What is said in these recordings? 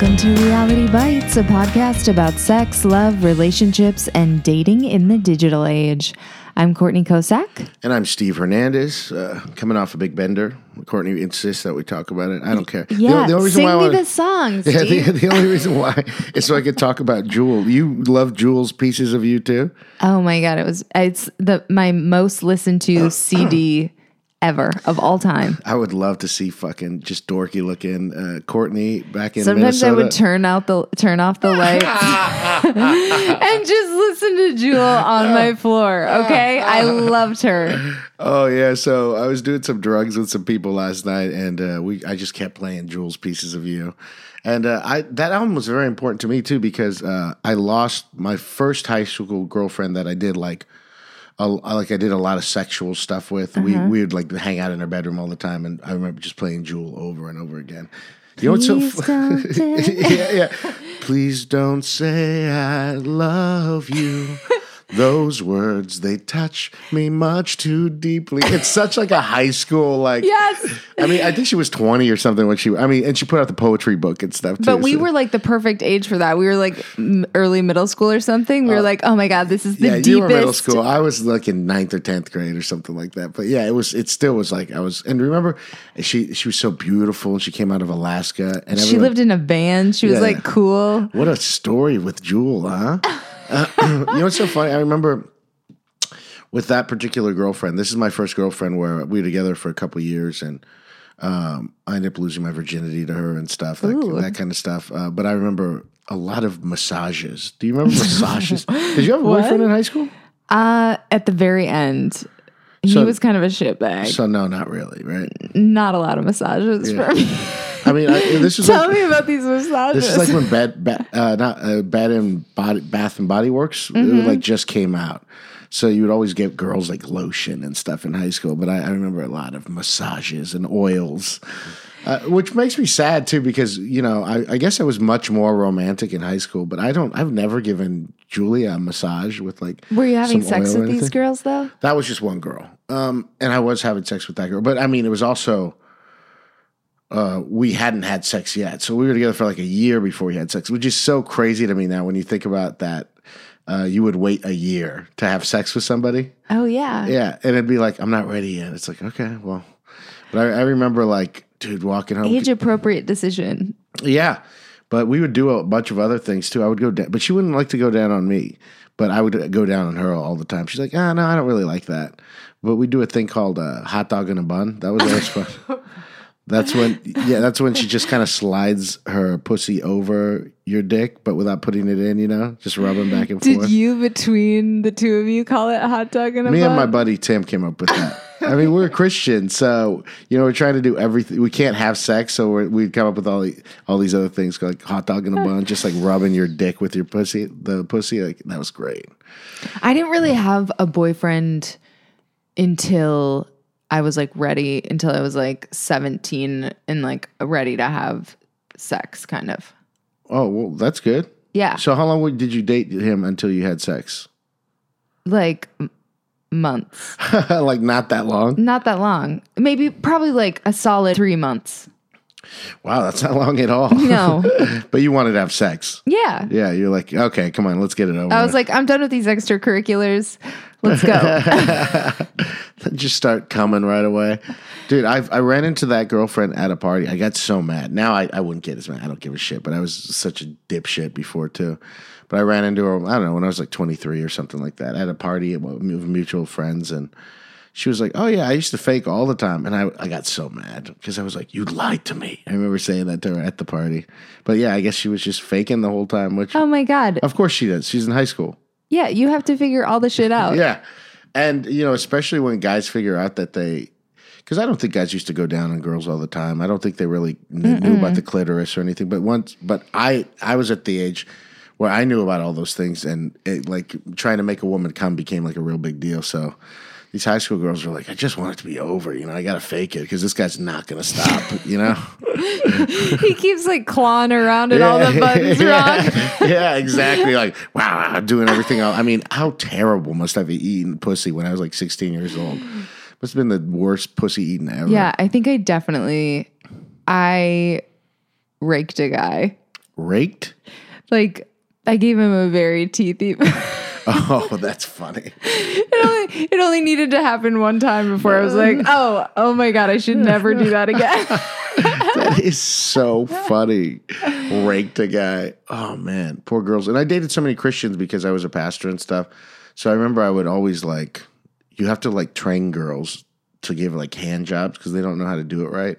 Welcome to Reality Bytes, a podcast about sex, love, relationships, and dating in the digital age. I'm Courtney Kocak. And I'm Steve Hernandez, uh, coming off a big bender. Courtney insists that we talk about it. I don't care. Yeah, sing me wanna- the song, Yeah, the, the only reason why is so I could talk about Jewel. You love Jewel's pieces of you too. Oh my god, it was it's the my most listened to CD ever of all time. I would love to see fucking just dorky looking uh, Courtney back in Sometimes I Minnesota. would turn out the turn off the lights and just listen to Jewel on my floor. Okay, I loved her. Oh yeah, so I was doing some drugs with some people last night, and uh, we I just kept playing Jewel's "Pieces of You," and uh, I that album was very important to me too because uh, I lost my first high school girlfriend that I did like. A, like I did a lot of sexual stuff with. We mm-hmm. we would like hang out in her bedroom all the time, and I remember just playing Jewel over and over again. You know what's so? Please don't yeah, yeah. Please don't say I love you. Those words they touch me much too deeply. It's such like a high school like. Yes. I mean, I think she was twenty or something when she. I mean, and she put out the poetry book and stuff too. But we so- were like the perfect age for that. We were like m- early middle school or something. We were uh, like, oh my god, this is the Yeah, deepest. you were middle school. I was like in ninth or tenth grade or something like that. But yeah, it was. It still was like I was. And remember, she she was so beautiful, and she came out of Alaska, and She lived in a van. She was Yeah. like cool. What a story with Jewel, huh? Uh, you know what's so funny? I remember with that particular girlfriend. This is my first girlfriend where we were together for a couple years, and um, I ended up losing my virginity to her and stuff, like that kind of stuff. Uh, but I remember a lot of massages. Do you remember massages? Did you have a boyfriend in high school? Uh, at the very end, he was kind of a shitbag. So no, not really, right? Not a lot of massages Yeah. for me. I mean, I, this is Tell like, me about these massages. This is like when Bad, Bad uh, not uh, Bad and Body, Bath and Body Works, Mm-hmm. like just came out. So you would always get girls like lotion and stuff in high school. But I, I remember a lot of massages and oils, uh, which makes me sad too because you know I, I guess I was much more romantic in high school. But I don't. I've never given Julia a massage with like. Were you having sex with these girls though? That was just one girl. Um, and I was having sex with that girl. But I mean, it was also, uh, we hadn't had sex yet. So we were together for like a year before we had sex, which is so crazy to me now when you think about that. Uh, you would wait a year to have sex with somebody. Oh yeah. Yeah. And it'd be like, I'm not ready yet. It's like, okay, well. But I, I remember like, dude, walking home. Age appropriate decision. Yeah, but we would do a bunch of other things too. I would go down, but she wouldn't like to go down on me. But I would go down on her all the time. She's like, ah, no, I don't really like that. But we do a thing called uh, hot dog in a bun. That was always fun. That's when, yeah, that's when she just kind of slides her pussy over your dick, but without putting it in. You know, just rubbing back and Did forth. Did you between the two of you call it a hot dog and a Me and my buddy Tim came up with that. I mean, we're Christian, so you know we're trying to do everything. We can't have sex, so we're, we come up with all the, all these other things, like hot dog in a bun, just like rubbing your dick with your pussy. The pussy, like that was great. I didn't really have a boyfriend until I was like ready, until I was like 17 and like ready to have sex, kind of. Oh well, that's good. Yeah. So how long did you date him until you had sex? Like m- months. like not that long. Not that long. Maybe probably like a solid three months. Wow, that's not long at all. No. but you wanted to have sex. Yeah. Yeah, you're like, okay, come on, let's get it over. I was like, I'm done with these extracurriculars. Let's go. just start coming right away. Dude, I I ran into that girlfriend at a party. I got so mad. Now I, I wouldn't get as mad. I don't give a shit. But I was such a dipshit before too. But I ran into her. I don't know when I was like 23 or something like that at a party with mutual friends, and she was like, "Oh yeah, I used to fake all the time," and I I got so mad because I was like, "You lied to me." I remember saying that to her at the party. But yeah, I guess she was just faking the whole time. Which oh my God. of course she does. She's in high school. Yeah. You have to figure all the shit out. Yeah. And, you know, especially when guys figure out that they, because I don't think guys used to go down on girls all the time. I don't think they really kn- knew about the clitoris or anything. But once, but I, I was at the age where I knew about all those things and it, like trying to make a woman come became like a real big deal. So these high school girls were like, I just want it to be over. You know, I got to fake it because this guy's not going to stop, you know? He keeps like clawing around at all the buttons yeah. wrong. yeah, exactly. Like, wow, I'm doing everything. Else. I mean, how terrible must I have eaten pussy when I was like 16 years old? Must have been the worst pussy eaten ever. Yeah. I think I definitely, I raked a guy. Raked? Like I gave him a very teethy. Oh, that's funny. it, only, it only needed to happen one time before I was like, oh, oh my god, I should never do that again. That is so funny. Raked a guy. Oh man, poor girls. And I dated so many Christians because I was a pastor and stuff. So I remember I would always like, you have to like train girls to give like hand jobs because they don't know how to do it right.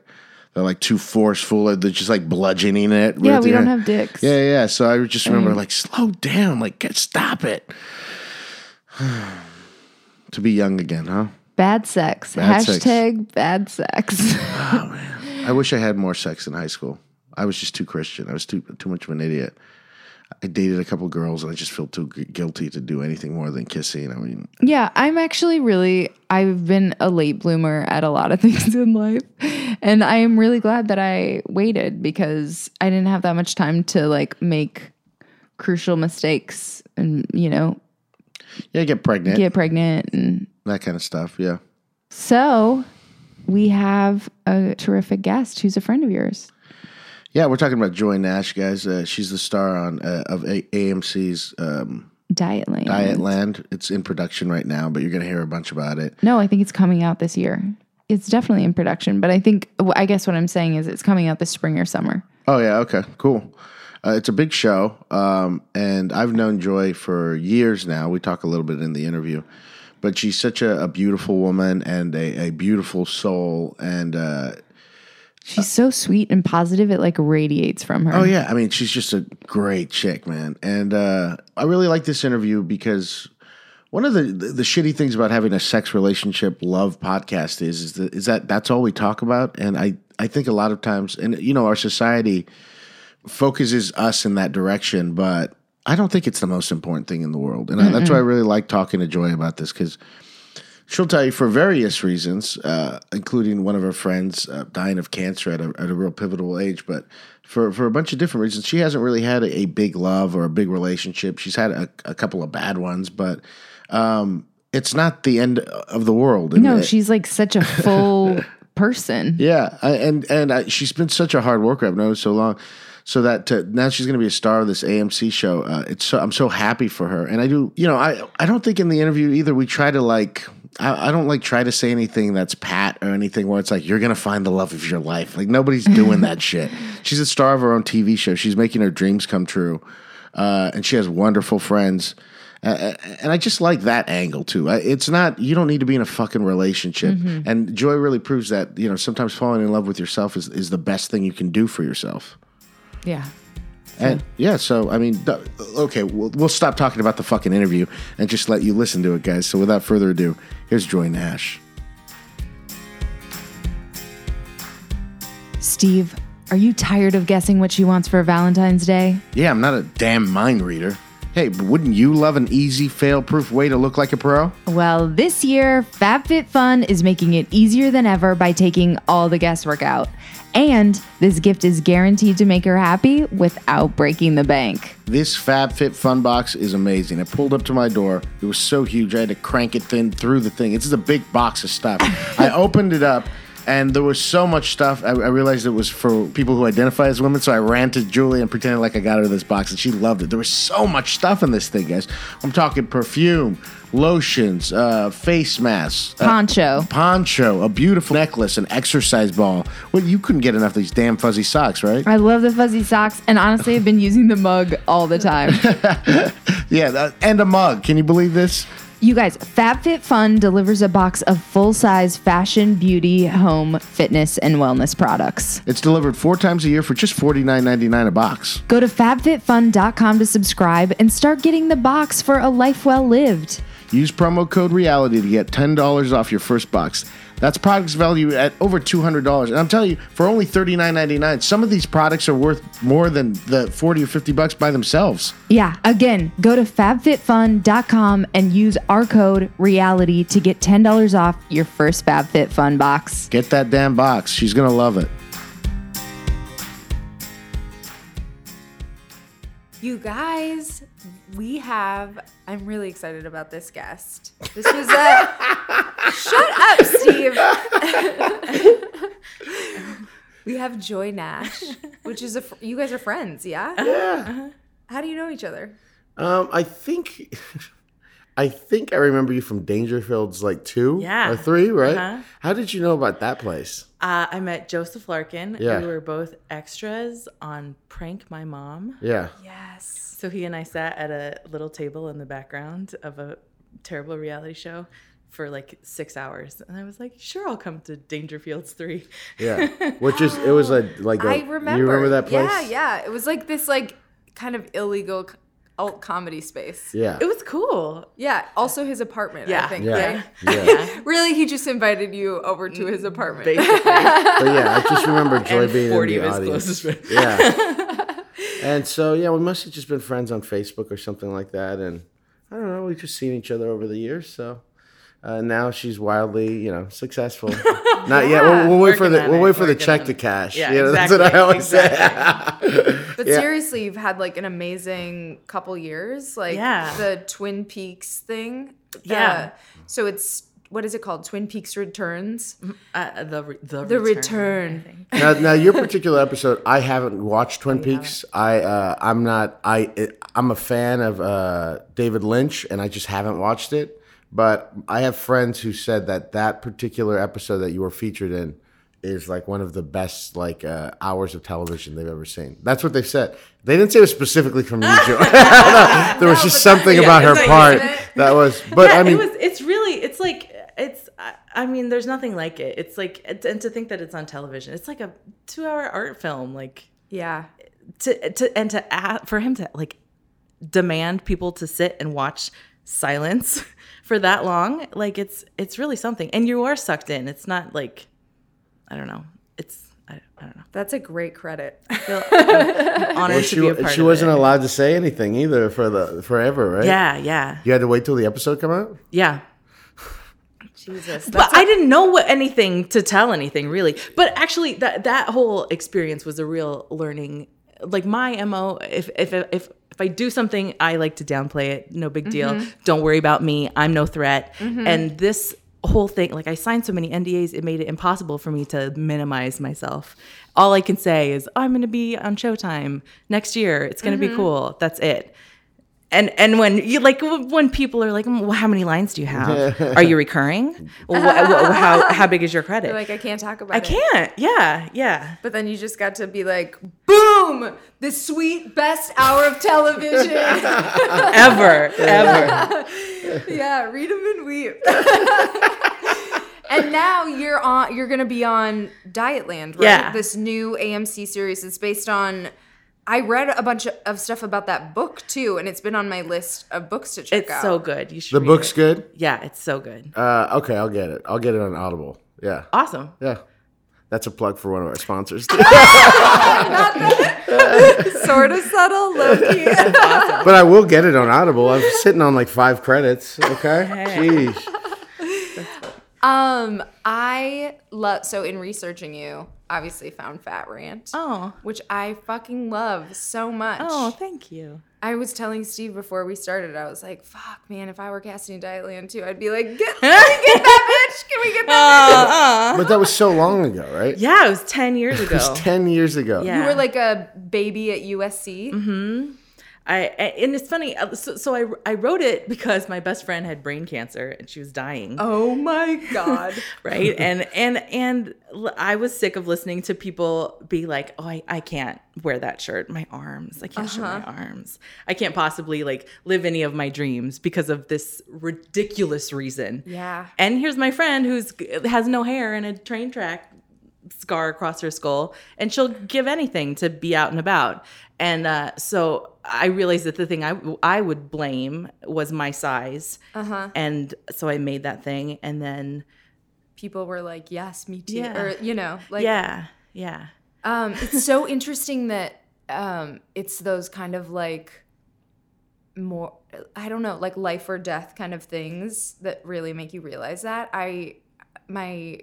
They're like too forceful. They're just like bludgeoning it. yeah, with we don't have dicks. Yeah, yeah. So I just remember like, slow down, like, get, stop it. to be young again, huh? Bad sex. Bad sex. Hashtag bad sex. Oh man, I wish I had more sex in high school. I was just too Christian. I was too too much of an idiot. I dated a couple girls, and I just feel too gu- guilty to do anything more than kissing. I mean, yeah, I'm actually really, I've been a late bloomer at a lot of things in life. And I am really glad that I waited because I didn't have that much time to like make crucial mistakes and, you know, yeah, get pregnant, get pregnant. And that kind of stuff. Yeah, so we have a terrific guest who's a friend of yours. Yeah. We're talking about Joy Nash, guys. Uh, she's the star on uh, of a- AMC's um, Dietland. Dietland. It's in production right now, but you're gonna hear a bunch about it. No, I think it's coming out this year. It's definitely in production, but I think I guess what I'm saying is it's coming out this spring or summer. Oh yeah, okay, cool. Uh, it's a big show, um, and I've known Joy for years now. We talk a little bit in the interview, but she's such a, a beautiful woman and a, a beautiful soul. And uh, She's so sweet and positive; it like radiates from her. oh yeah, I mean, she's just a great chick, man. And uh, I really like this interview because one of the, the the shitty things about having a sex relationship love podcast is is that, is that that's all we talk about. And I I think a lot of times, and you know, our society focuses us in that direction, but I don't think it's the most important thing in the world. And I, that's why I really like talking to Joy about this because she'll tell you for various reasons, uh, including one of her friends uh, dying of cancer at a, at a real pivotal age, but for, for a bunch of different reasons, she hasn't really had a, a big love or a big relationship. She's had a, a couple of bad ones, but um, it's not the end of the world. No, it- she's like such a full person. yeah, I, and and I, she's been such a hard worker. I've known her so long, so that to, now she's going to be a star of this AMC show. Uh, it's so I'm so happy for her, and I do. You know, I I don't think in the interview either we try to like. I, I don't like try to say anything that's pat or anything where it's like you're gonna find the love of your life. Like nobody's doing that shit. She's a star of her own TV show. She's making her dreams come true, uh, and she has wonderful friends. Uh, and I just like that angle too. It's not you don't need to be in a fucking relationship. And Joy really proves that you know sometimes falling in love with yourself is is the best thing you can do for yourself. Yeah. And yeah, so I mean, okay, we'll, we'll stop talking about the fucking interview and just let you listen to it, guys. So without further ado, here's Joy Nash. Steve, are you tired of guessing what she wants for Valentine's Day? Yeah, I'm not a damn mind reader. Hey, but wouldn't you love an easy, fail-proof way to look like a pro? Well, this year, FabFitFun is making it easier than ever by taking all the guesswork out. And this gift is guaranteed to make her happy without breaking the bank. This FabFitFun Box is amazing. It pulled up to my door. It was so huge, I had to crank it thin through the thing. It's a big box of stuff. I opened it up, and there was so much stuff. I, I realized it was for people who identify as women, so I ran to Julie and pretended like I got her this box, and she loved it. There was so much stuff in this thing, guys. I'm talking perfume, lotions, uh, face masks, uh, Poncho. poncho, a beautiful necklace, an exercise ball. Well, you couldn't get enough of these damn fuzzy socks, right? I love the fuzzy socks, and honestly, I've been using the mug all the time. Yeah, and a mug. Can you believe this? You guys, FabFitFun delivers a box of full size fashion, beauty, home, fitness, and wellness products. It's delivered four times a year for just $49.99 a box. Go to fabfitfun.com to subscribe and start getting the box for a life well lived. Use promo code REALITY to get $10 off your first box. That's products value at over $200. And I'm telling you, for only $39.99, some of these products are worth more than the 40 or 50 bucks by themselves. Yeah, again, go to fabfitfun.com and use our code REALITY to get $10 off your first FabFitFun box. Get that damn box. She's going to love it. You guys, we have. I'm really excited about this guest. This was a. shut up, Steve. we have Joy Nash which is a. You guys are friends, yeah? Yeah. How do you know each other? Um, I think, I think I remember you from Dangerfield's like two Yeah. or three, right? Uh-huh. How did you know about that place? Uh, I met Joseph Larkin. Yeah. We were both extras on Prank My Mom. Yeah. Yes. So he and I sat at a little table in the background of a terrible reality show for like six hours. And I was like, sure, I'll come to Dangerfields 3. Yeah. Which is it was a like a, I remember. You remember that place? Yeah, yeah. It was like this like kind of illegal c- alt comedy space. Yeah. It was cool. Yeah. Also his apartment, I Yeah. think, Yeah. right? Yeah. Really, he just invited you over to his apartment. Basically. But yeah, I just remember Joy and being 40 in the of his audience. closest friends. Yeah. and so yeah, we must have just been friends on Facebook or something like that, and I don't know, we've just seen each other over the years. So uh, now she's wildly, you know, successful. Not yet. We'll, we'll wait for the we'll it, wait for the check on to cash. Yeah, you know, that's what I exactly, always say. But Yeah. seriously, you've had like an amazing couple years. Like Yeah. the Twin Peaks thing. The- Yeah. So it's what is it called? Twin Peaks Returns. Uh, the, re- the, The return. return. Now, now your particular episode, I haven't watched Twin Peaks. I uh, I'm not I I'm a fan of uh, David Lynch, and I just haven't watched it. But I have friends who said that that particular episode that you were featured in is like one of the best like uh, hours of television they've ever seen. That's what they said. They didn't say it was specifically from you, Joe. there was just something about her like- part that was. But yeah, I mean, it was. It's really. It's like. It's. I- I mean, there's nothing like it. It's like, and to think that it's on television, it's like a two-hour art film. Like Yeah. to to and to ask, for him to like demand people to sit and watch silence for that long. Like it's it's really something, and you are sucked in. It's not like I don't know. It's I, I don't know. That's a great credit. I feel I'm honored well, to she be a part she of wasn't it. allowed to say anything either for the forever, right? Yeah, yeah, You had to wait till the episode come out. yeah. Jesus. but I didn't know what anything to tell anything really. But actually, that that whole experience was a real learning. Like my mo, if if if if I do something, I like to downplay it. No big deal. Mm-hmm. Don't worry about me. I'm no threat. Mm-hmm. And this whole thing, like I signed so many NDAs, it made it impossible for me to minimize myself. All I can say is I'm going to be on Showtime next year. It's going to be mm-hmm. cool. That's it. And and when you like when people are like, "Mm, well, how many lines do you have? Are you recurring? Well, wh- wh- how how big is your credit? You're like, I can't talk about it. I it. can't. Yeah, yeah. But then you just got to be like, boom, the sweet best hour of television. Ever, ever. yeah, read them and weep. and now you're on. You're gonna be on Dietland, right? Yeah. This new AMC series. It's based on. I read a bunch of, of stuff about that book too, and it's been on my list of books to check It's out. so good. You should. The read book's it. good. Yeah, it's so good. Uh, okay, I'll get it. I'll get it on Audible. Yeah, Awesome. yeah. That's a plug for one of our sponsors. sort of subtle, low key. but I will get it on Audible. I'm sitting on like five credits. Okay, jeez. Um, I love so in researching you, obviously found Fat Rant. Oh. Which I fucking love so much. Oh, thank you. I was telling Steve before we started, I was like, fuck, man, if I were casting Dietland too, I'd be like, get, get that bitch? Can we get that bitch? Uh, uh. But that was so long ago, right? Yeah, it was ten years It was ago. ten years ago. Yeah. You were like a baby at USC. I mm-hmm. I- and it's funny. uh, So, so I I wrote it because my best friend had brain cancer and she was dying. Oh my God. right and and and i was sick of listening to people be like oh i, I can't wear that shirt my arms i can't show my arms i can't possibly like live any of my dreams because of this ridiculous reason Yeah. and here's my friend who's has no hair and a train track scar across her skull and she'll give anything to be out and about and uh, so i realized that the thing I, I would blame was my size Uh-huh. and so i made that thing and then People were like, yes, me too. Yeah. Or, you know, like, yeah yeah Um, it's so interesting that um, it's those kind of like more, I don't know, like life or death kind of things that really make you realize that. I, my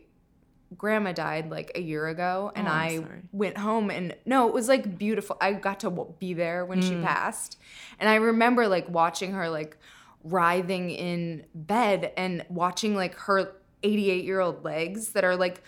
grandma died like a year ago, and Oh, sorry. went home and no, it was like beautiful. I got to be there when she mm. passed, and I remember like watching her like writhing in bed and watching like her 88 year old legs that are like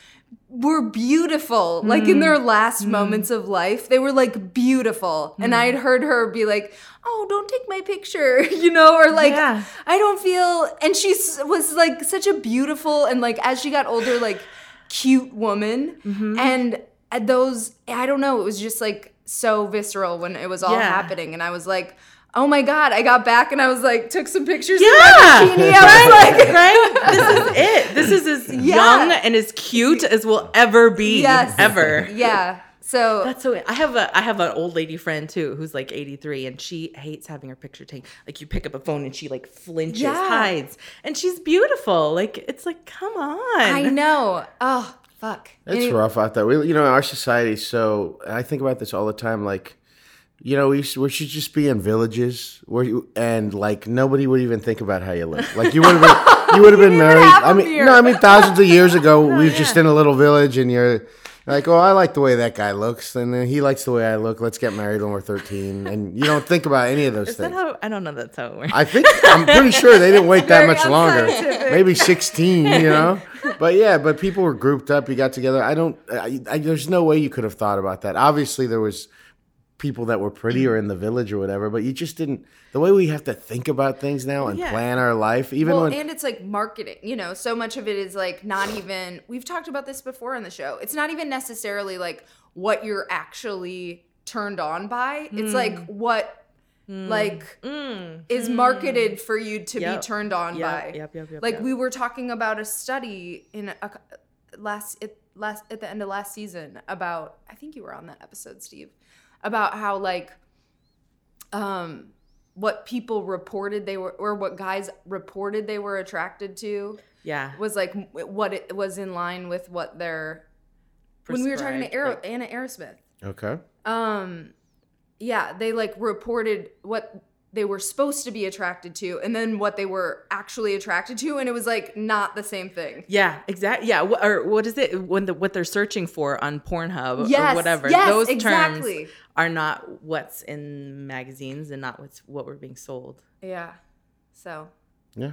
were beautiful like in mm. their last mm. moments of life. They were like beautiful. And i'd heard her be like oh don't take my picture you know or like Yeah. i don't feel and she was like such a beautiful and like as she got older like cute woman and uh, those i don't know it was just like so visceral when it was all Yeah. happening and i was like oh my god i got back and i was like took some pictures Yeah. bikini i was like right? This is it. This is as Yeah. young and as cute as we'll ever be. yes Ever. yeah so That's so. I have a I have an old lady friend too who's like 83 and she hates having her picture taken. Like you pick up a phone and she like flinches, Yeah. hides, and she's beautiful. Like it's like come on. i know oh fuck It's Any- rough out there. We, you know, our society. So I think about this all the time. Like, you know, we, we should just be in villages where you and like nobody would even think about how you look. Like you would have been, you would have been married. I mean, no, I mean thousands of years ago, we were just in a little village, and you're like, oh, I like the way that guy looks, and then he likes the way I look. Let's get married when we're thirteen, and you don't think about any of those Is that things. how? I don't know. That's how it works. I think I'm pretty sure they didn't wait that Very much longer. Maybe 16, you know. But yeah, but people were grouped up. You got together. I don't. I, I, there's no way you could have thought about that. Obviously, there was people that were prettier mm. in the village or whatever, but you just didn't. The way we have to think about things now and Yeah. plan our life, even well, when and it's like marketing. You know, so much of it is like not even. We've talked about this before on the show. It's not even necessarily like what you're actually turned on by. It's like hmm. what hmm. like Mm. is marketed for you to Yep. be turned on Yep, by. yep, yep, yep, like yep. we were talking about a study in a, last it, last at the end of last season about I think you were on that episode, Steve, about how like um what people reported they were or what guys reported they were attracted to Yeah. was like what it was in line with what their when we were talking to Prescribed, Aero, like- Anna Aerosmith okay, um yeah they like reported what they were supposed to be attracted to and then what they were actually attracted to and it was like not the same thing Yeah, exactly. Yeah, wh- or what is it when the what they're searching for on Pornhub Yes, or whatever? yes, Those exactly. terms are not what's in magazines and not what's what we're being sold. yeah so yeah.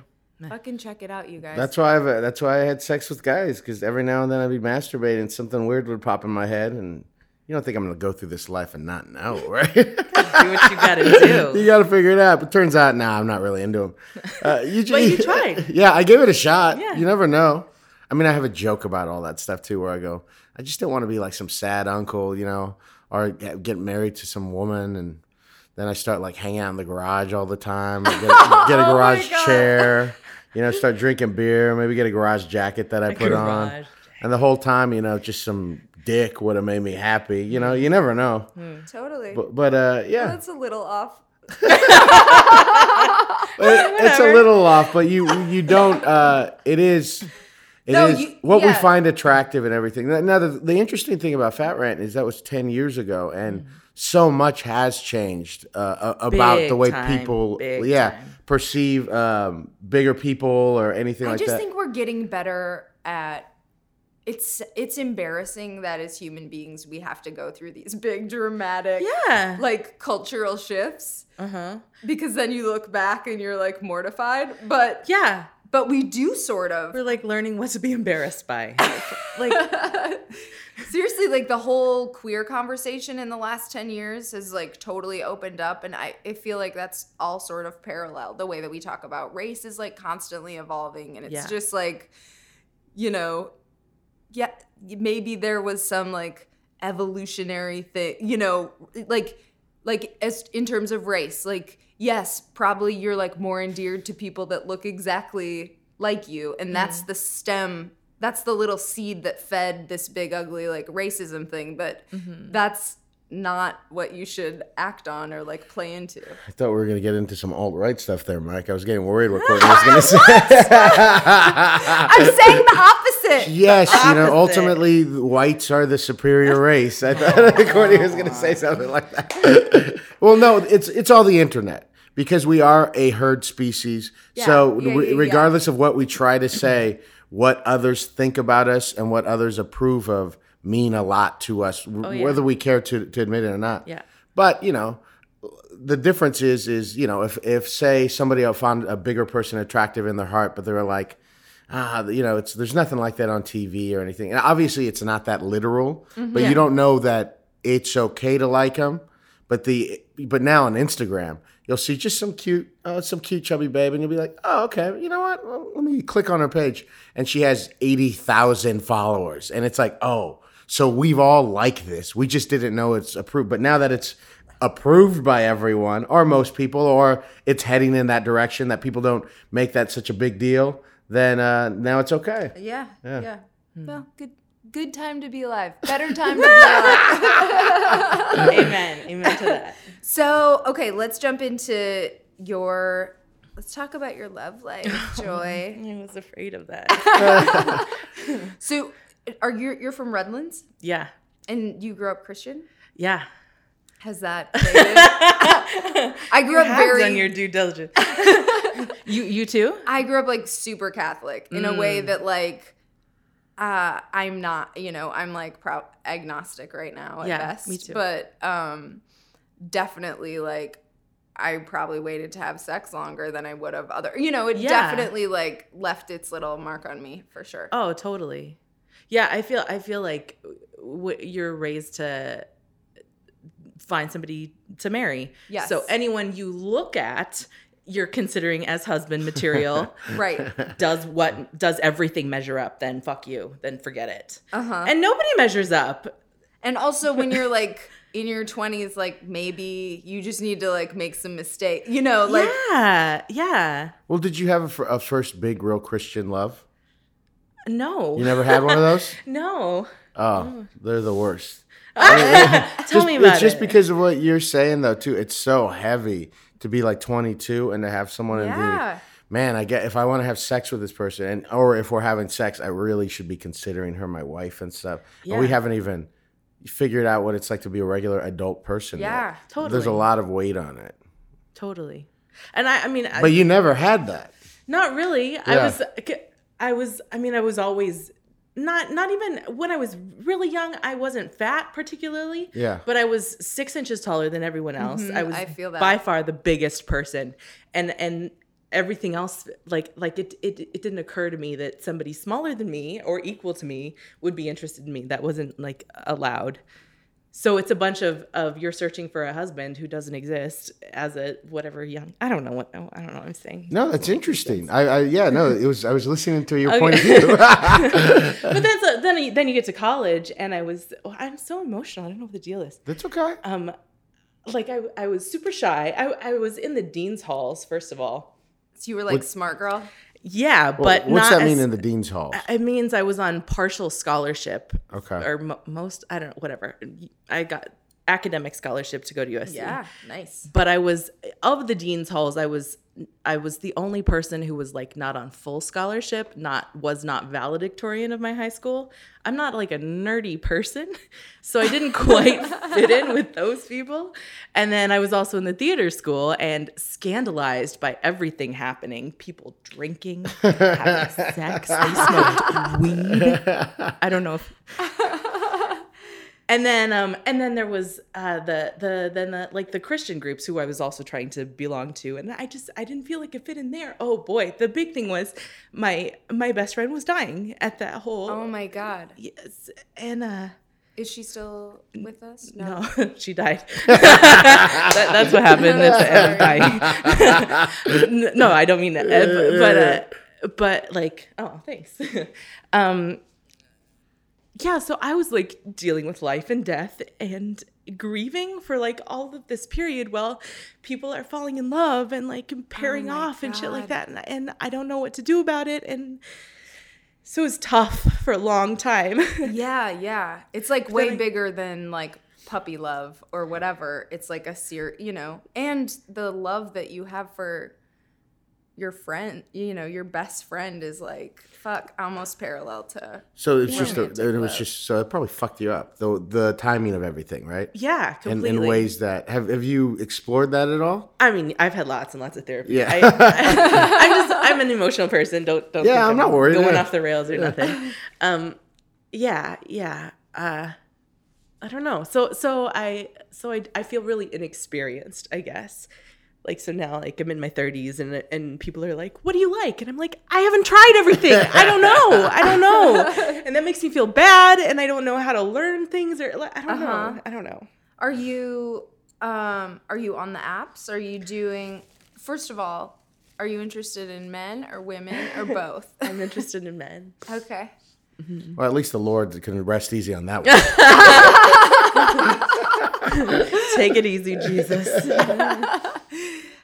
fucking check it out you guys That's why I've, that's why I had sex with guys because every now and then I'd be masturbating, something weird would pop in my head, and you don't think I'm gonna go through this life and not know, right? Do what you gotta do. you got to figure it out. But turns out, nah, I'm not really into them. Uh, you, But you tried. Yeah, I gave it a shot. Yeah. You never know. I mean, I have a joke about all that stuff too, where I go, I just don't want to be like some sad uncle, you know, or get married to some woman and then I start like hanging out in the garage all the time, get, get a Oh garage God. chair, you know, start drinking beer, maybe get a garage jacket that I put on. And the whole time, you know, just some dick would have made me happy. You know, you never know. totally But, but uh, yeah. that's a little off It- it's a little off, but you you don't. Uh, it is. It is No, you- what we find attractive and everything. Now, the, the interesting thing about Fat Rant is that was ten years ago, and so much has changed uh, uh, about Big the way time, people, big yeah, time. perceive um, bigger people or anything i like that. I just think we're getting better at it's it's embarrassing that as human beings we have to go through these big dramatic Yeah. like cultural shifts Uh-huh. because then you look back and you're like mortified but Yeah. but we do sort of We're like learning what to be embarrassed by. like seriously like the whole queer conversation in the last 10 years has like totally opened up and I, I feel like that's all sort of parallel the way that we talk about race is like constantly evolving and it's Yeah. just like you know yeah maybe there was some like evolutionary thing you know like like as in terms of race like yes probably you're like more endeared to people that look exactly like you and that's mm-hmm. the stem that's the little seed that fed this big ugly like racism thing but mm-hmm. that's not what you should act on or like play into I thought we were going to get into some alt right stuff there, Mike. I was getting worried what Courtney was going to say. i'm saying the opposite Yes, you know, ultimately, whites are the superior race. I thought Courtney was going to say something like that. well, no, it's it's all the internet because we are a herd species. so, yeah, re- yeah, yeah. regardless of what we try to say, what others think about us and what others approve of mean a lot to us, Oh, yeah. whether we care to, to admit it or not. Yeah. But you know, the difference is is you know if if say somebody found a bigger person attractive in their heart, but they were like, ah, you know, it's there's nothing like that on TV or anything. And obviously, it's not that literal, Mm-hmm. but you don't know that it's okay to like them. But the but now on Instagram, you'll see just some cute, uh, some cute chubby babe, and you'll be like, oh, okay, you know what? Well, let me click on her page, and she has eighty thousand followers, and it's like, oh, so we've all liked this. We just didn't know it's approved, but now that it's approved by everyone or most people, or it's heading in that direction that people don't make that such a big deal, then uh, now it's okay. Yeah. Yeah. Yeah. Well, good good time to be alive. Better time to be alive. Amen. Amen to that. So, okay, let's jump into your let's talk about your love life, Joy. I was afraid of that. so, are you you're from Redlands yeah. and you grew up Christian? Yeah. Has that I grew up Have very done your due diligence. You you too? I grew up like super Catholic in a way Mm. that like uh I'm not, you know, I'm like proud agnostic right now at Yeah, best. me too. But um definitely like I probably waited to have sex longer than I would have other you know, it Yeah. definitely like left its little mark on me for sure. Oh, totally. Yeah, I feel I feel like w- you're raised to find somebody to marry. Yes. So anyone you look at, you're considering as husband material. Right. does what does everything measure up? Then fuck you. Then forget it. Uh-huh. And nobody measures up. And also when you're like in your 20s like maybe you just need to like make some mistake. You know, like yeah, yeah. Well, did you have a, a first big real Christian love? No, You never had one of those? no. Oh, they're the worst. Tell Just- me about it's just because of what you're saying though too. It's so heavy to be like 22 and to have someone and Yeah. be, man, I get if I want to have sex with this person and or if we're having sex, I really should be considering her my wife and stuff. Yeah. And we haven't even figured out what it's like to be a regular adult person. yet. totally. There's a lot of weight on it. totally. And I, I mean, I, But you never had that. Not really. I was I was I mean I was always not not even when I was really young I wasn't fat particularly. Yeah. But I was 6 inches taller than everyone else. I was Mm-hmm. I feel that. by far the biggest person. And and everything else like like it, it it didn't occur to me that somebody smaller than me or equal to me would be interested in me. That wasn't like allowed. So it's a bunch of of you're searching for a husband who doesn't exist as a whatever young. I don't know what I don't know what I'm saying. No, that's interesting. I, I yeah, no, it was I was listening to your Okay. point of view. but then so, then you- then you get to college and I was oh, I'm so emotional. I don't know what the deal is. that's okay. Um like I I was super shy. I I was in the dean's halls first of all. so you were like smart girl. Yeah, but What's that mean as- in the dean's hall? it means I was on partial scholarship Okay. or mo- most I don't know whatever. I got academic scholarship to go to USC. Yeah, nice. But I was of the dean's halls. I was I was the only person who was like not on full scholarship. Not was not valedictorian of my high school. I'm not like a nerdy person, so I didn't quite fit in with those people. And then I was also in the theater school and scandalized by everything happening. People drinking, having sex. They smoked weed. I don't know if and then um and then there was uh the the then the like the christian groups who i was also trying to belong to and i just i didn't feel like it fit in there oh boy the big thing was my my best friend was dying at that whole Oh my god. yes and uh Is she still with us? no, she died. that, that's what happened at the end of dying. No, I don't mean that. But, but, uh, but like, oh, thanks. um, yeah, so I was like dealing with life and death and grieving for like all of this period while people are falling in love and like oh pairing my off and shit like that. And, and I don't know what to do about it. And so it was tough for a long time. Yeah, yeah. It's like way I- bigger than like puppy love or whatever. It's like a ser you know, and the love that you have for your friend, you know, your best friend is like fuck almost parallel to So it's just a, it was just so it probably fucked you up the the timing of everything, right? yeah, In, completely. in ways that have have you explored that at all? I mean, I've had lots and lots of therapy. Yeah. I, am just I'm an emotional person. Don't don't. Yeah, think I'm not worried, Going yeah. off the rails or nothing. Um, yeah, yeah. Uh, I don't know. So so I so I I feel really inexperienced, I guess. Like so now like I'm in my 30s and and people are like, "What do you like?" And I'm like, "I haven't tried everything. I don't know. I don't know." And that makes me feel bad and I don't know how to learn things or I don't Uh-huh. know. I don't know. Are you um are you on the apps? Are you doing first of all, are you interested in men or women or both? I'm interested in men. okay. Well, at least the Lord can rest easy on that one. Take it easy, Jesus.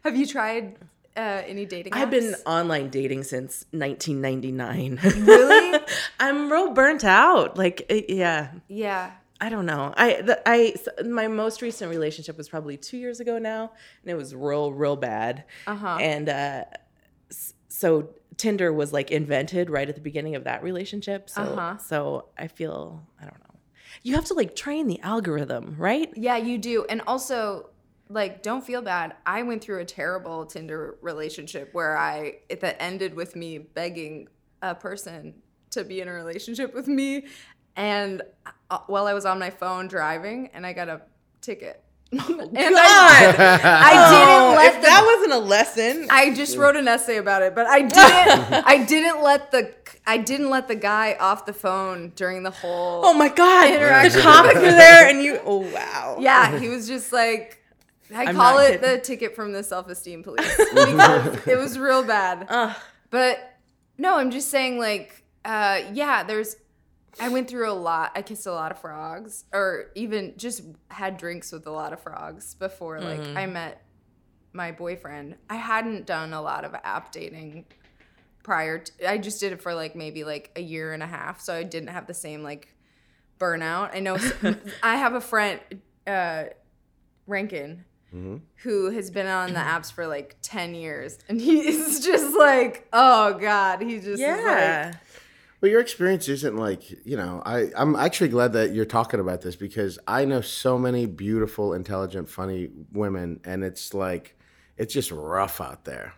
Have you tried uh, any dating Apps? I've been online dating since 1999. really? I'm real burnt out. Like, eh, yeah, Yeah. I don't know. I, the, I, my most recent relationship was probably two years ago now, and it was real, real bad. Uh-huh. And uh, so Tinder was like invented right at the beginning of that relationship. So, Uh-huh. so I feel, I don't know. You have to like train the algorithm, right? Yeah, you do. And also, like, don't feel bad. I went through a terrible Tinder relationship where I it that ended with me begging a person to be in a relationship with me, and uh, while I was on my phone driving, and I got a ticket. and I, God! I Oh, didn't let if the that wasn't a lesson. I just wrote an essay about it, but I didn't. I didn't let the I didn't let the guy off the phone during the whole. oh my God! The cops were there, and you. Oh wow! Yeah, he was just like. I I'm call it kidding. the ticket from the self esteem police because it was real bad. Ugh. But no, I'm just saying, like, uh, yeah, there's. I went through a lot. I kissed a lot of frogs, or even just had drinks with a lot of frogs before, like, I met my boyfriend. I hadn't done a lot of app dating prior. To, I just did it for like maybe like a year and a half, so I didn't have the same like burnout. I know. I have a friend, uh, Rankin, who has been on the apps for like 10 years and he is just like oh god he just Yeah. Well, your experience isn't like you know. I I'm actually glad that you're talking about this because I know so many beautiful, intelligent, funny women, and it's like it's just rough out there.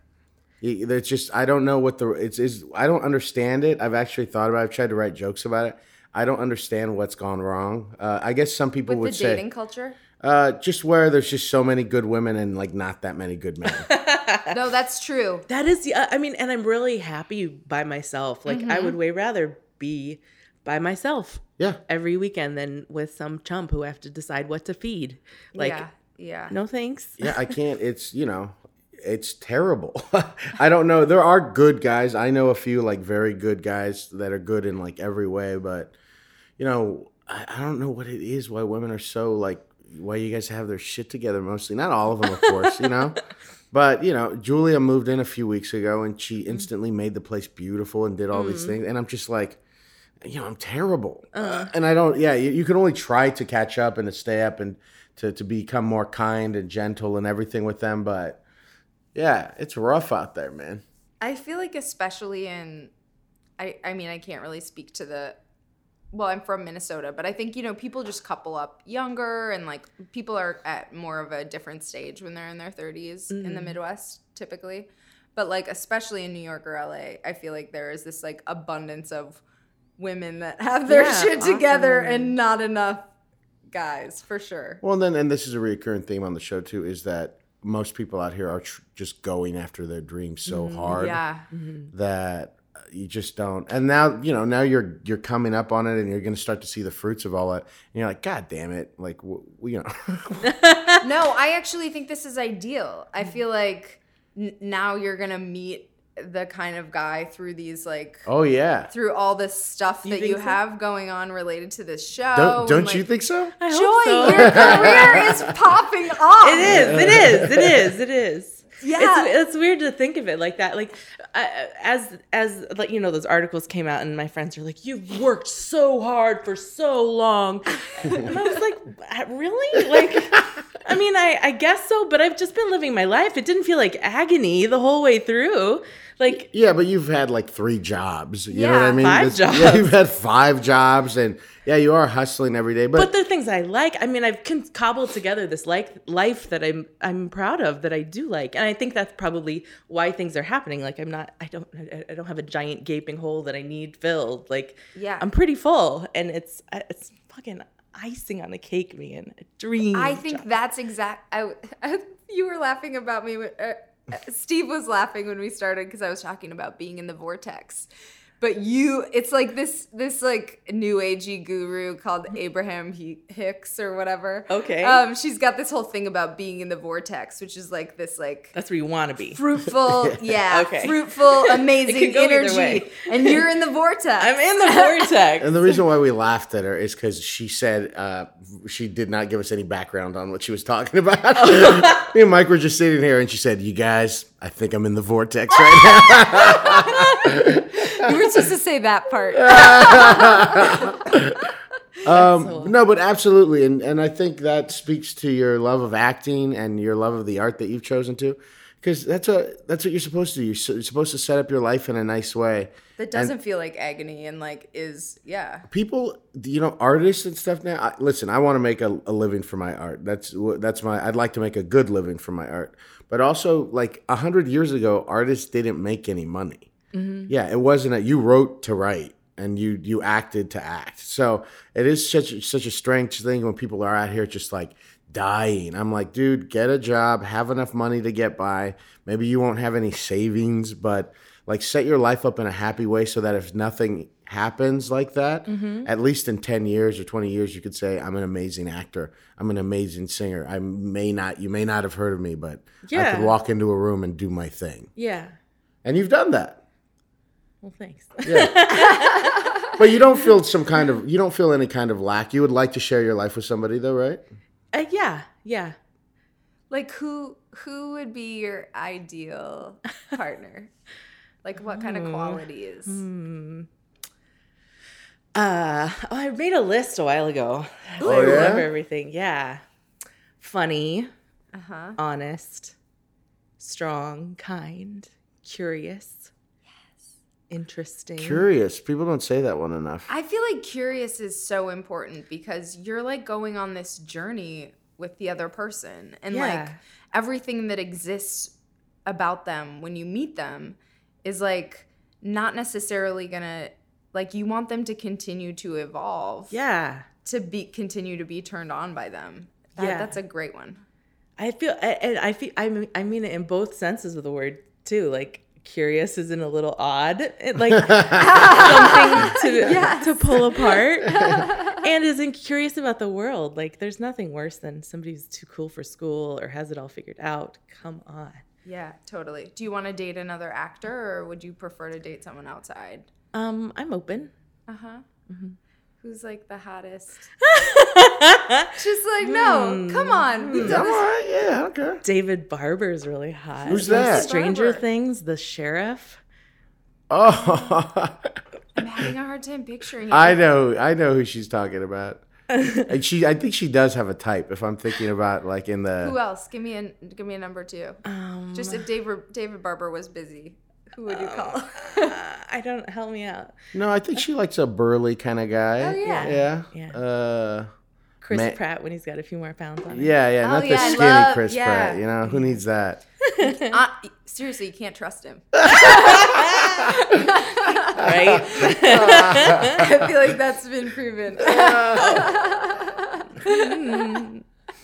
It's just I don't know what the it's is. I don't understand it. I've actually thought about. it. I've tried to write jokes about it. I don't understand what's gone wrong. Uh, I guess some people like would the say dating culture uh, just where there's just so many good women and like not that many good men. no that's true That is the. I mean, and I'm really happy by myself. Like, I would way rather be by myself yeah. every weekend than with some chump who I have to decide what to feed. Like, yeah yeah no thanks. yeah, I can't. It's you know, it's terrible. I don't know. There are good guys. I know a few like very good guys that are good in like every way, but you know, I, I don't know what it is. Why women are so like. Why you guys have their shit together mostly? Not all of them, of course. You know. But you know, Julia moved in a few weeks ago, and she instantly made the place beautiful and did all these things. And I'm just like, you know, I'm terrible, Uh, and I don't. Yeah, you, you can only try to catch up and to stay up and to to become more kind and gentle and everything with them. But yeah, it's rough out there, man. i feel like especially in i i mean i can't really speak to the well i'm from minnesota but i think you know people just couple up younger and like people are at more of a different stage when they're in their 30s in the midwest typically. But like especially in new york or la i feel like there is this like abundance of women that have their Yeah, shit awesome together women. and not enough guys for sure. Well, and then, and this is a recurring theme on the show too, is that most people out here are tr- just going after their dreams so hard yeah. That uh, you just don't. And now, you know, now you're you're coming up on it, and you're going to start to see the fruits of all that. And you're like, God damn it! Like, w- you know, no, I actually think this is ideal. I feel like n- now you're gonna meet the kind of guy through these like oh yeah. through all this stuff that you so? have going on related to this show. Don't don't like, you think so? I Joy, hope so. your career is popping off. It is. It is. It is. It is. Yeah. It's, it's weird to think of it like that. Like, I, as as like you know, those articles came out, and my friends are like, "You've worked so hard for so long," and I was like, "Uh, "Really? Like, I mean, I I guess so, but I've just been living my life. It didn't feel like agony the whole way through. Like, Yeah, but you've had like three jobs. You know what I Yeah, mean? five It's- Yeah, jobs. you've had five jobs, and yeah, you are hustling every day. But, but they're things I like. I mean, I've con- cobbled together this like life that I'm I'm proud of that I do like, and I think that's probably why things are happening. Like I'm not, I don't, I- I don't have a giant gaping hole that I need filled. Like, Yeah. I'm pretty full, and it's it's fucking icing on the cake, man. A dream. I think job. that's exact. I, you were laughing about me. When, uh, uh, Steve was laughing when we started because I was talking about being in the vortex. But you, it's like this this like new agey guru called Abraham Hicks or whatever. Okay. Um, she's got this whole thing about being in the vortex, which is like this like that's where you want to be. fruitful, yeah, Okay. fruitful, amazing could go either energy, and you're in the vortex. I'm in the vortex. And the reason why we laughed at her is because she said uh, she did not give us any background on what she was talking about. Me and Mike were just sitting here, and she said, "You guys, I think I'm in the vortex right now." you were supposed to say that part. Um, no, but absolutely, and and I think that speaks to your love of acting and your love of the art that you've chosen to, because that's a that's what you're supposed to do. You're, so- you're supposed to set up your life in a nice way. that doesn't feel like agony and like is yeah. people you know artists and stuff now I, listen i want to make a, a living for my art that's wh- that's my i'd like to make a good living for my art but also like a hundred years ago artists didn't make any money Mm-hmm. yeah it wasn't that you wrote to write and you you acted to act. So it is such such a strange thing when people are out here just like dying. I'm like dude get a job have enough money to get by. Maybe you won't have any savings but like set your life up in a happy way so that if nothing happens like that mm-hmm. at least in 10 years or 20 years you could say i'm an amazing actor. I'm an amazing singer i may not you may not have heard of me but i could walk into a room and do my thing. Yeah. and you've done that Well, thanks. but you don't feel some kind of you don't feel any kind of lack you would like to share your life with somebody though right Uh, yeah. Yeah. Like who who would be your ideal partner? like what kind of qualities? Uh, oh, I made a list a while ago. Oh, I yeah? love everything. Yeah. Funny, Uh-huh. honest, strong, kind, curious. Yes. Interesting. curious people don't say that one enough I feel like curious is so important because you're like going on this journey with the other person and like everything that exists about them when you meet them is like not necessarily going to like you want them to continue to evolve. yeah. To be continue to be turned on by them. That, Yeah. That's a great one. I feel, I- and I feel, I mean, I mean it in both senses of the word too. Like curious isn't a little odd, It, like something to to pull apart, and isn't curious about the world. Like there's nothing worse than somebody who's too cool for school or has it all figured out. Come on. Yeah, totally. Do you want to date another actor or would you prefer to date someone outside? Um, I'm open. Uh huh. Mm-hmm. Who's like the hottest? Just like no, come on. We've done all this. right yeah okay David Harbour is really hot. Who's From that? Stranger Harbour. Things, the sheriff. oh I'm having a hard time picturing it. I know, I know who she's talking about. and she, I think she does have a type. If I'm thinking about like in the Who else? Give me a give me a number two. Um, Just if David David Harbour was busy, who would you call? uh, I don't help me out. no, I think she likes a burly kind of guy. Oh, yeah. yeah, Yeah. Uh, Chris Ma- Pratt when he's got a few more pounds on him. yeah, yeah, Oh, not yeah, the I skinny love- Chris yeah. Pratt. You know who needs that? uh, seriously, you can't trust him. Right? I feel like that's been proven.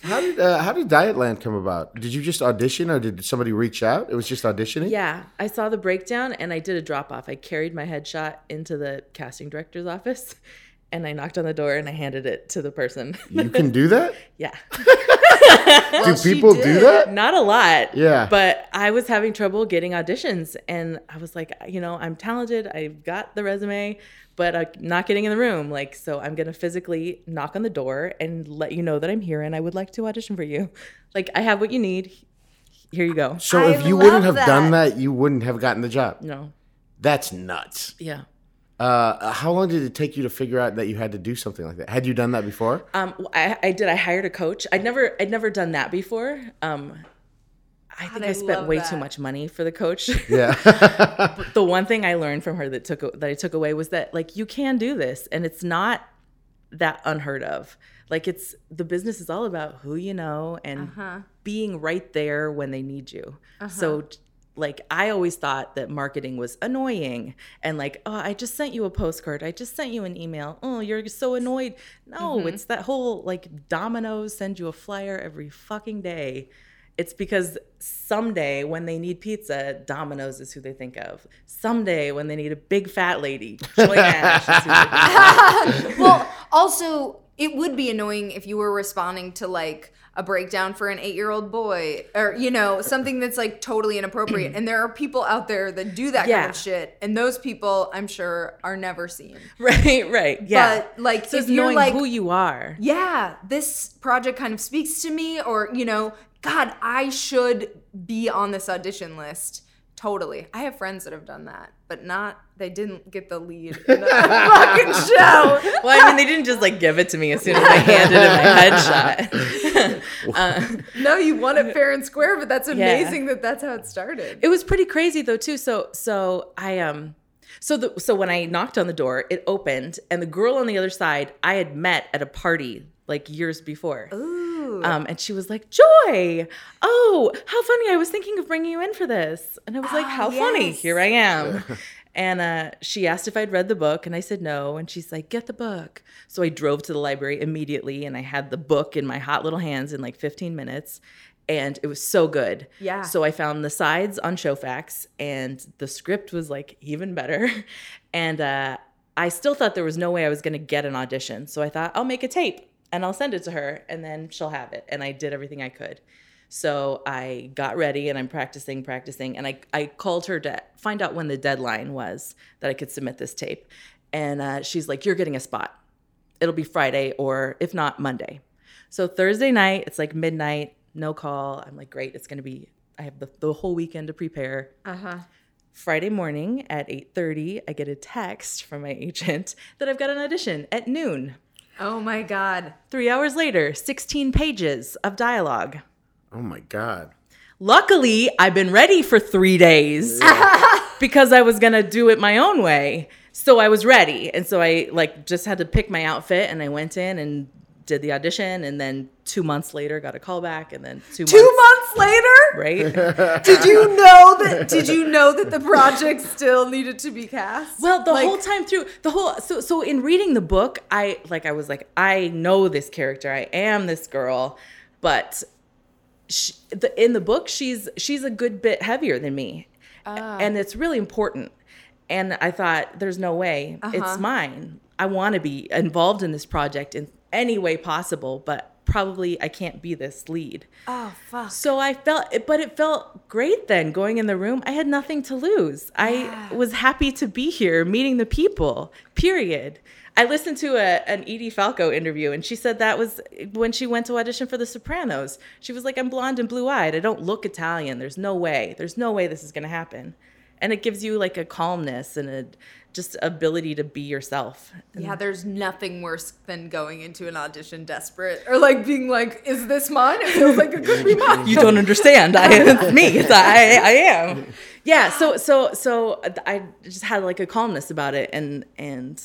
How did uh, how did Dietland come about? Did you just audition or did somebody reach out? It was just auditioning. yeah. I saw the breakdown and I did a drop off. I carried my headshot into the casting director's office and I knocked on the door and I handed it to the person. You can do that. yeah. do people do that? Not a lot. Yeah. But I was having trouble getting auditions. And I was like, you know, I'm talented. I've got the resume, but I'm not getting in the room. Like, so I'm going to physically knock on the door and let you know that I'm here and I would like to audition for you. Like, I have what you need. Here you go. So I if you wouldn't love have done that. that, you wouldn't have gotten the job. No. That's nuts. Yeah. Uh, how long did it take you to figure out that you had to do something like that? Had you done that before? Um, I, I did. I hired a coach. I'd never, I'd never done that before. Um, I think I I spent way that. too much money for the coach. Yeah. the one thing I learned from her that took that I took away was that like you can do this, and it's not that unheard of. Like it's the business is all about who you know and Uh-huh. being right there when they need you. So like I always thought that marketing was annoying and like, oh, I just sent you a postcard. I just sent you an email. Oh, you're so annoyed. No, mm-hmm. it's that whole like Domino's send you a flyer every fucking day. It's because someday when they need pizza, Domino's is who they think of. Someday when they need a big fat lady, Joy Nash is who they think of. well, also, it would be annoying if you were responding to like a breakdown for an eight year old boy or, you know, something that's like totally inappropriate. and there are people out there that do that Yeah. kind of shit. And those people, I'm sure, are never seen. Right, right. Yeah. But like, so if knowing like, who you are. yeah, this project kind of speaks to me, or, you know, God, I should be on this audition list. Totally. I have friends that have done that, but not, they didn't get the lead in a fucking show. Well, I mean, they didn't just like give it to me as soon as I handed in my headshot. No, you won it fair and square, but that's Yeah. amazing that that's how it started. it was pretty crazy though too. So so I um so the so when I knocked on the door, it opened, and the girl on the other side I had met at a party like years before. Ooh. Um, and she was like, Joy, oh, how funny. I was thinking of bringing you in for this. And I was like, Ah, how funny. Here I am. and uh, she asked if I'd read the book, and I said no. And she's like, get the book. So I drove to the library immediately, and I had the book in my hot little hands in like 15 minutes. And it was so good. Yeah. So I found the sides on Showfax, and the script was like even better. And uh, I still thought there was no way I was going to get an audition. So I thought, I'll make a tape and I'll send it to her and then she'll have it. And I did everything I could. So I got ready and I'm practicing, practicing. And I, I called her to find out when the deadline was that I could submit this tape. And uh, she's like, You're getting a spot. It'll be Friday or if not, Monday. So Thursday night, it's like midnight, no call. I'm like, Great, it's going to be, I have the, the whole weekend to prepare. Uh huh. Friday morning at 8:30, I get a text from my agent that I've got an audition at noon. Oh my God. 3 hours later, 16 pages of dialogue. Oh my god. Luckily, I've been ready for 3 days because I was going to do it my own way. So I was ready. And so I like just had to pick my outfit and I went in and did the audition and then 2 months later got a call back and then 2 Two months months later? right? Did you know that? Did you know that the project still needed to be cast? Well, the Like- whole time through, the whole so so in reading the book, I like I was like, I know this character, I am this girl, but she, the, in the book, she's she's a good bit heavier than me, ah. and it's really important. And I thought, there's no way it's uh-huh. mine. I want to be involved in this project in any way possible, but probably I can't be this lead. Oh fuck. So I felt, but it felt great then going in the room. I had nothing to lose. I was happy to be here, meeting the people, period. I listened to a, an Edie Falco interview, and she said that was when she went to audition for The Sopranos. She was like, I'm blonde and blue eyed. I don't look Italian. There's no way. There's no way this is going to happen. And it gives you like a calmness and a just ability to be yourself. Yeah, there's nothing worse than going into an audition desperate or like being like, "Is this mine?" It feels like it could be mine. you don't understand. I, it's me. It's, I, I am. Yeah. So, so, so I just had like a calmness about it, and and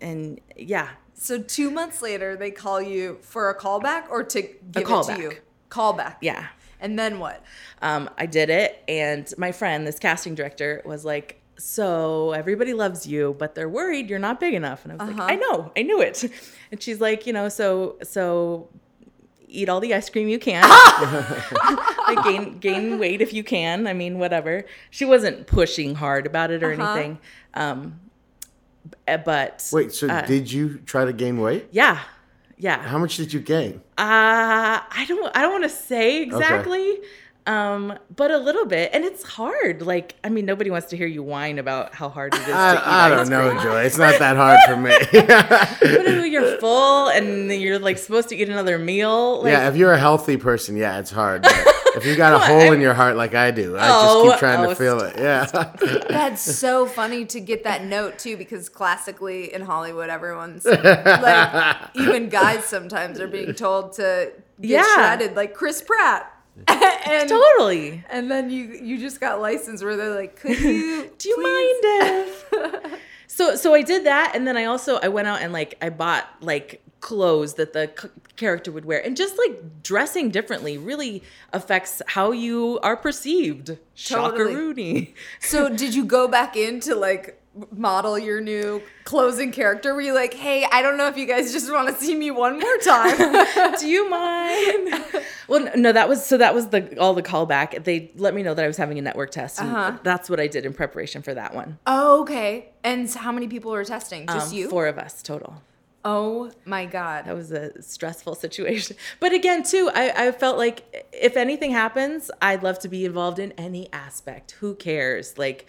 and yeah, So two months later, they call you for a callback or to give it callback. to you. Callback. yeah. And then what? Um, I did it, and my friend, this casting director, was like, "So everybody loves you, but they're worried you're not big enough." And I was like, "I know, I knew it." And she's like, "You know, so so." Eat all the ice cream you can. like gain gain weight if you can. I mean, whatever. She wasn't pushing hard about it or anything. Um, but Wait, so uh, did you try to gain weight? yeah, yeah. How much did you gain? Uh, I don't I don't want to say exactly. Um, but a little bit, and it's hard. Like, I mean, nobody wants to hear you whine about how hard it is to eat. I, I don't know, cream. Joy. It's not that hard for me. But you're full and then you're like supposed to eat another meal. Like, yeah, if you're a healthy person, yeah, it's hard. But if you got a Come hole on. in your heart like I do, I Oh, just keep trying oh, to feel it. Yeah. That's so funny to get that note too, because classically in Hollywood, everyone's like, even guys sometimes are being told to get Yeah. shredded, like Chris Pratt. and totally. and then you you just got licensed where they're like, could you Do you please- mind if? so so I did that, and then I also I went out and like I bought like clothes that the c- character would wear, and just like dressing differently really affects how you are perceived. Totally. So did you go back into like model your new closing character? Were you like, hey, I don't know if you guys just want to see me one more time? Do you mind? well, no, that was so that was the all the callback. They let me know that I was having a network test, and Uh-huh. that's what I did in preparation for that one. oh, okay. And how many people were testing? Just Um, you? four of us total. oh my god. That was a stressful situation. But again, too, I, I felt like if anything happens, I'd love to be involved in any aspect. Who cares? Like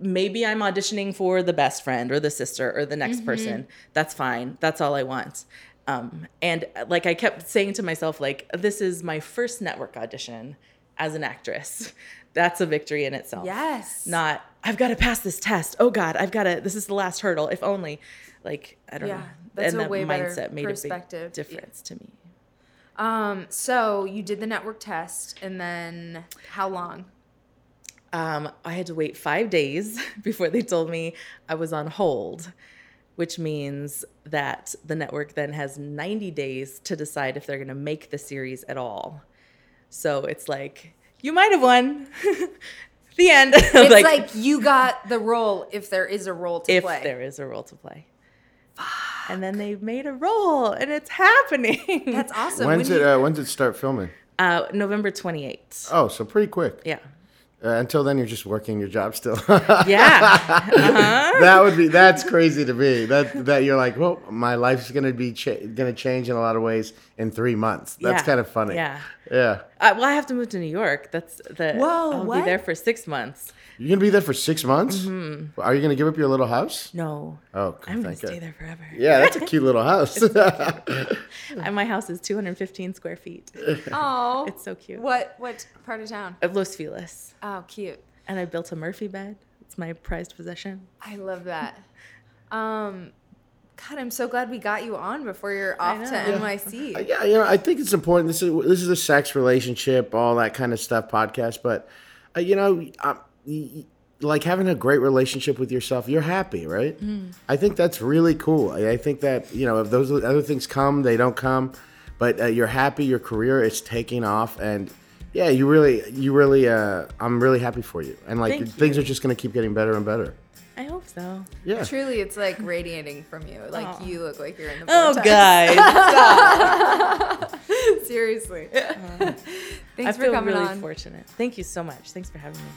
maybe I'm auditioning for the best friend or the sister or the next person. That's fine. That's all I want. Um, and like I kept saying to myself, like, this is my first network audition as an actress. That's a victory in itself. Yes. Not, I've got to pass this test. Oh God, I've got to, this is the last hurdle. If only, like, I don't Yeah, know. that's and a that way mindset made a perspective. big difference to me. Um, so you did the network test and then how long? Um, I had to wait five days before they told me I was on hold, which means that the network then has 90 days to decide if they're going to make the series at all. So it's like, you might have won. the end. It's like, you got the role if there is a role to if play. If there is a role to play. And then they've made a role and it's happening. That's awesome. When's When it? you- Uh, when's it start filming? uh, November 28th. Oh, so pretty quick. Yeah. Uh, until then, you're just working your job still. Yeah. that would be that's crazy to me. That that you're like, well, my life's gonna be cha- gonna change in a lot of ways in three months. That's Yeah. kind of funny. Yeah. Yeah. Uh, well, I have to move to New York. That's the. Whoa, I'll what? be there for six months. You're gonna be there for six months. Are you gonna give up your little house? No, Oh, I'm gonna stay God. there forever. Yeah, that's a cute little house. And my house is 215 square feet. Oh, It's so cute. What what part of town? Of Los Feliz, Oh, cute. and I built a Murphy bed. It's my prized possession. I love that. Um, God, I'm so glad we got you on before you're off to know. NYC. yeah, you know, I think it's important. This is this is a sex relationship, all that kind of stuff podcast. But uh, you know, um, y- y- like having a great relationship with yourself, you're happy, right? I think that's really cool. I, I think that you know, if those other things come, they don't come, but uh, you're happy. Your career is taking off, and yeah, you really, you really, uh, I'm really happy for you. And like Thank things are just gonna keep getting better and better. I hope so. Yeah. Truly, it's like radiating from you. Like Aw. you look like you're in the Oh, vortex. guys. Seriously. Uh-huh. I Thanks for feel coming really on. fortunate. Thank you so much. Thanks for having me.